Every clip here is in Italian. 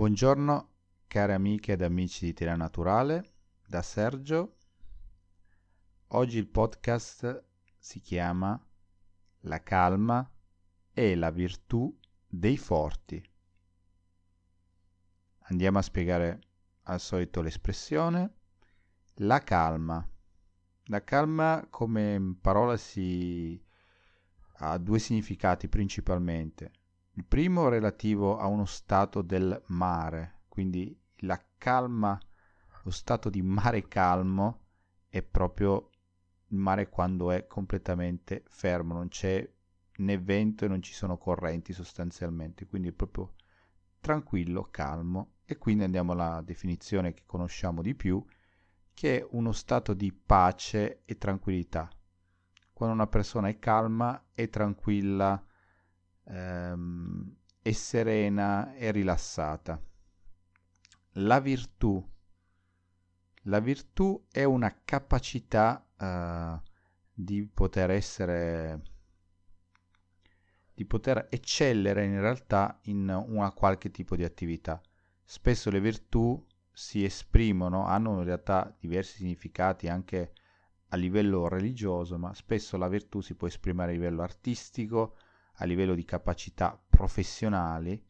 Buongiorno cari amiche ed amici di Tira Naturale, da Sergio. Oggi il podcast si chiama La calma e la virtù dei forti. Andiamo a spiegare al solito l'espressione la calma. La calma come parola si ha due significati principalmente. Il primo relativo a uno stato del mare, quindi la calma, lo stato di mare calmo è proprio il mare quando è completamente fermo, non c'è né vento e non ci sono correnti sostanzialmente, quindi è proprio tranquillo, calmo e quindi andiamo alla definizione che conosciamo di più, che è uno stato di pace e tranquillità. Quando una persona è calma e tranquilla, ehm, è serena e rilassata. La virtù. La virtù è una capacità eh, di poter essere di poter eccellere in realtà in una qualche tipo di attività. Spesso le virtù si esprimono, hanno in realtà diversi significati anche a livello religioso, ma spesso la virtù si può esprimere a livello artistico, a livello di capacità professionali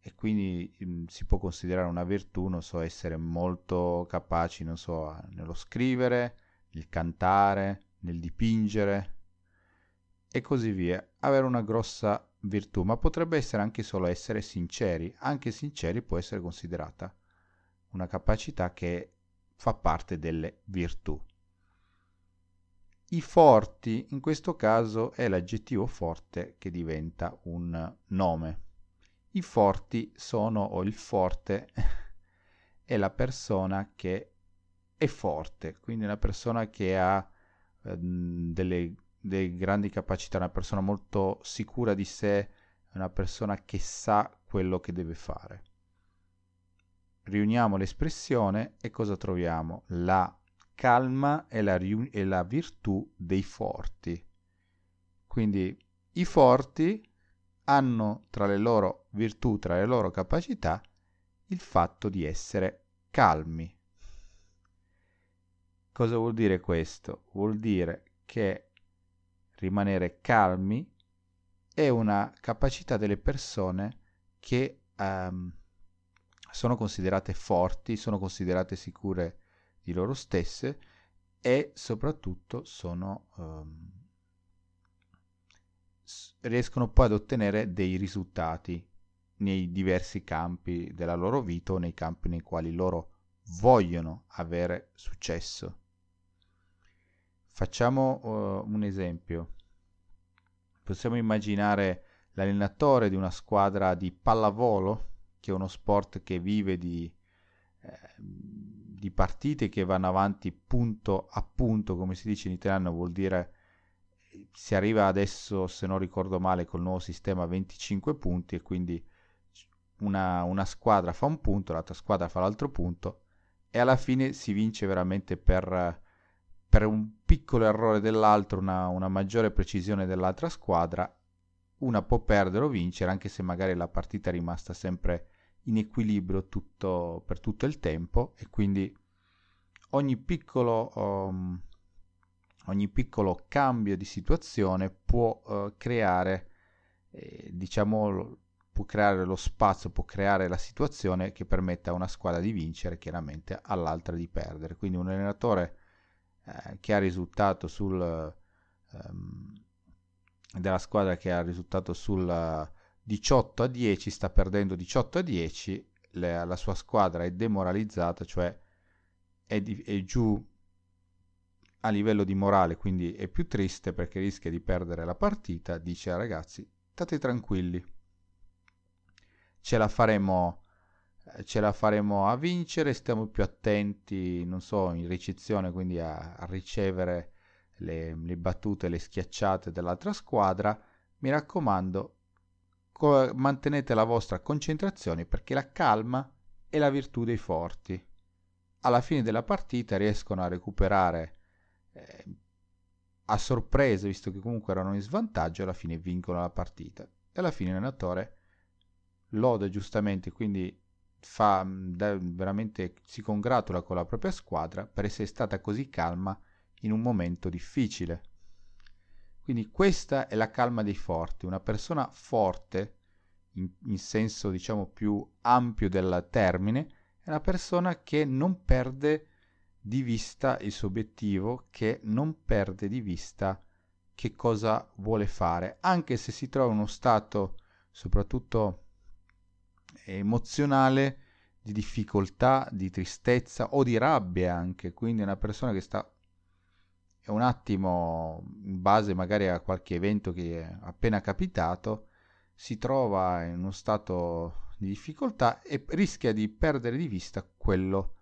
e quindi mh, mm, si può considerare una virtù, non so, essere molto capaci, non so, nello scrivere, nel cantare, nel dipingere e così via. Avere una grossa virtù, ma potrebbe essere anche solo essere sinceri. Anche sinceri può essere considerata una capacità che fa parte delle virtù. I forti, in questo caso è l'aggettivo forte che diventa un nome. I forti sono, o il forte è la persona che è forte, quindi una persona che ha eh, delle, delle grandi capacità, una persona molto sicura di sé, una persona che sa quello che deve fare. Riuniamo l'espressione e cosa troviamo? La calma è la, è la virtù dei forti. Quindi i forti hanno tra le loro virtù, tra le loro capacità, il fatto di essere calmi. Cosa vuol dire questo? Vuol dire che rimanere calmi è una capacità delle persone che um, sono considerate forti, sono considerate sicure di loro stesse e soprattutto sono, um, riescono poi ad ottenere dei risultati nei diversi campi della loro vita o nei campi nei quali loro vogliono avere successo. Facciamo uh, un esempio. Possiamo immaginare l'allenatore di una squadra di pallavolo, che è uno sport che vive di, eh, di partite che vanno avanti punto a punto, come si dice in italiano, vuol dire si arriva adesso, se non ricordo male, col nuovo sistema a 25 punti e quindi una, una squadra fa un punto, l'altra squadra fa l'altro punto e alla fine si vince veramente per, per un piccolo errore dell'altro, una, una maggiore precisione dell'altra squadra, una può perdere o vincere anche se magari la partita è rimasta sempre in equilibrio tutto, per tutto il tempo e quindi ogni piccolo, um, ogni piccolo cambio di situazione può uh, creare, eh, diciamo, può creare lo spazio, può creare la situazione che permette a una squadra di vincere, chiaramente all'altra di perdere. Quindi un allenatore eh, che ha risultato sul... Um, della squadra che ha risultato sul 18 a 10, sta perdendo 18 a 10, le, la sua squadra è demoralizzata, cioè è, di, è giù a livello di morale, quindi è più triste perché rischia di perdere la partita, dice ai ragazzi, state tranquilli, ce la faremo ce la faremo a vincere, stiamo più attenti, non so, in ricezione, quindi a, a ricevere le, le, battute, le schiacciate dell'altra squadra. Mi raccomando, mantenete la vostra concentrazione perché la calma è la virtù dei forti. Alla fine della partita riescono a recuperare eh, a sorpresa, visto che comunque erano in svantaggio, alla fine vincono la partita. E alla fine l'allenatore lode giustamente, quindi fa da, veramente si congratula con la propria squadra per essere stata così calma in un momento difficile. Quindi questa è la calma dei forti, una persona forte in, in senso diciamo più ampio del termine è una persona che non perde di vista il suo obiettivo, che non perde di vista che cosa vuole fare, anche se si trova in uno stato soprattutto emozionale di difficoltà, di tristezza o di rabbia anche, quindi è una persona che sta è un attimo in base magari a qualche evento che è appena capitato, si trova in uno stato di difficoltà e rischia di perdere di vista quello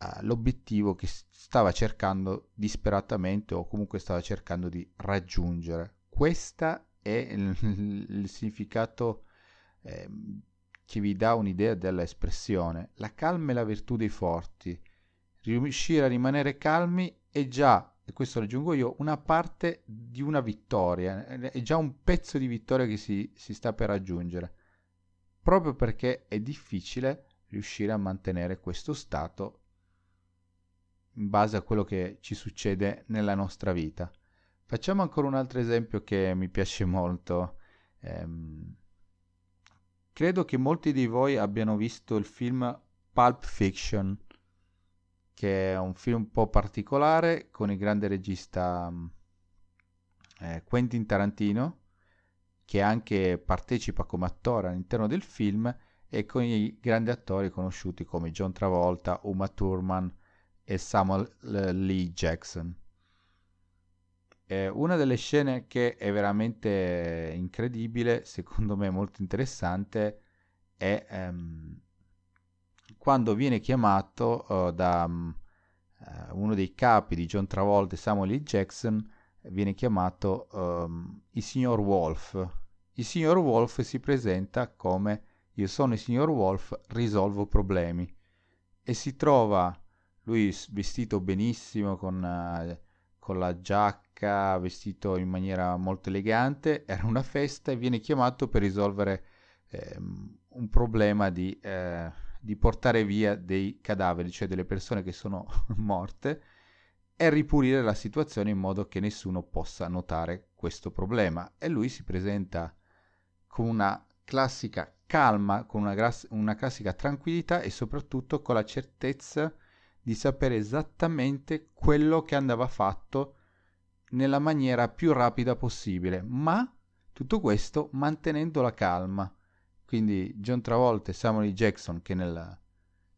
uh, l'obiettivo che stava cercando disperatamente o comunque stava cercando di raggiungere. Questo è il, il significato eh, che vi dà un'idea dell'espressione. La calma è la virtù dei forti. Riuscire a rimanere calmi è già, e questo raggiungo io, una parte di una vittoria, è già un pezzo di vittoria che si, si sta per raggiungere, proprio perché è difficile riuscire a mantenere questo stato in base a quello che ci succede nella nostra vita. Facciamo ancora un altro esempio che mi piace molto. Ehm, Credo che molti di voi abbiano visto il film Pulp Fiction, che è un film un po' particolare con il grande regista mm, eh, Quentin Tarantino, che anche partecipa come attore all'interno del film, e con i grandi attori conosciuti come John Travolta, Uma Thurman e Samuel Lee Jackson. Eh, una delle scene che è veramente incredibile, secondo me molto interessante, è ehm, quando viene chiamato uh, da um, uno dei capi di John Travolta e Samuel L. Jackson, viene chiamato um, il signor Wolf. Il signor Wolf si presenta come io sono il signor Wolf, risolvo problemi. E si trova lui vestito benissimo con... Uh, con la giacca, vestito in maniera molto elegante, era una festa e viene chiamato per risolvere eh, un problema di, eh, di, portare via dei cadaveri, cioè delle persone che sono morte, e ripulire la situazione in modo che nessuno possa notare questo problema. E lui si presenta con una classica calma, con una, gra- una classica tranquillità e soprattutto con la certezza di sapere esattamente quello che andava fatto nella maniera più rapida possibile, ma tutto questo mantenendo la calma. Quindi John Travolta e Samuel. Jackson, che nel,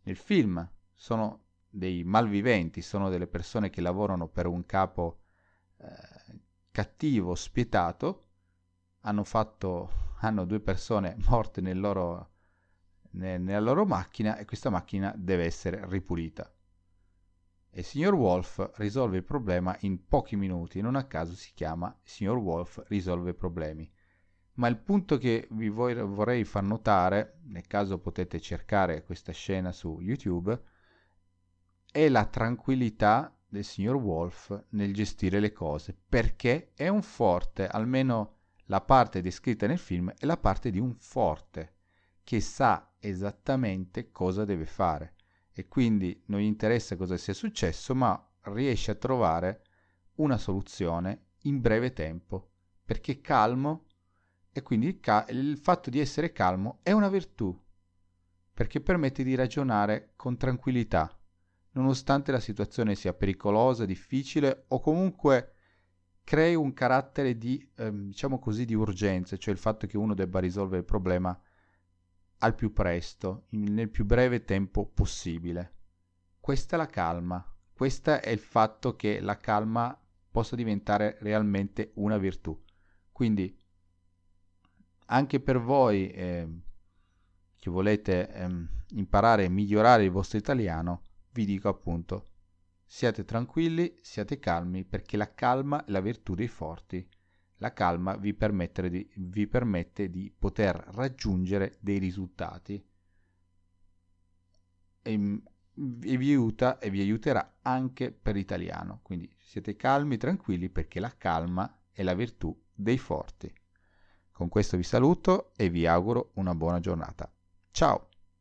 nel film sono dei malviventi, sono delle persone che lavorano per un capo eh, cattivo, spietato, hanno fatto, hanno due persone morte nel loro, ne, nella loro macchina e questa macchina deve essere ripulita. E il signor Wolf risolve il problema in pochi minuti, non a caso si chiama signor Wolf risolve problemi. Ma il punto che vi vorrei far notare, nel caso potete cercare questa scena su YouTube, è la tranquillità del signor Wolf nel gestire le cose, perché è un forte, almeno la parte descritta nel film è la parte di un forte, che sa esattamente cosa deve fare. E quindi non gli interessa cosa sia successo, ma riesce a trovare una soluzione in breve tempo, perché calmo e quindi il, ca- il fatto di essere calmo è una virtù, perché permette di ragionare con tranquillità, nonostante la situazione sia pericolosa, difficile o comunque crei un carattere di, ehm, diciamo così, di urgenza, cioè il fatto che uno debba risolvere il problema al più presto, in, nel più breve tempo possibile. Questa è la calma, questo è il fatto che la calma possa diventare realmente una virtù. Quindi anche per voi eh, che volete eh, imparare e migliorare il vostro italiano, vi dico appunto, siate tranquilli, siate calmi, perché la calma è la virtù dei forti la calma vi, di, vi permette di poter raggiungere dei risultati e, e, vi aiuta e vi aiuterà anche per l'italiano. Quindi siete calmi, tranquilli perché la calma è la virtù dei forti. Con questo vi saluto e vi auguro una buona giornata. Ciao!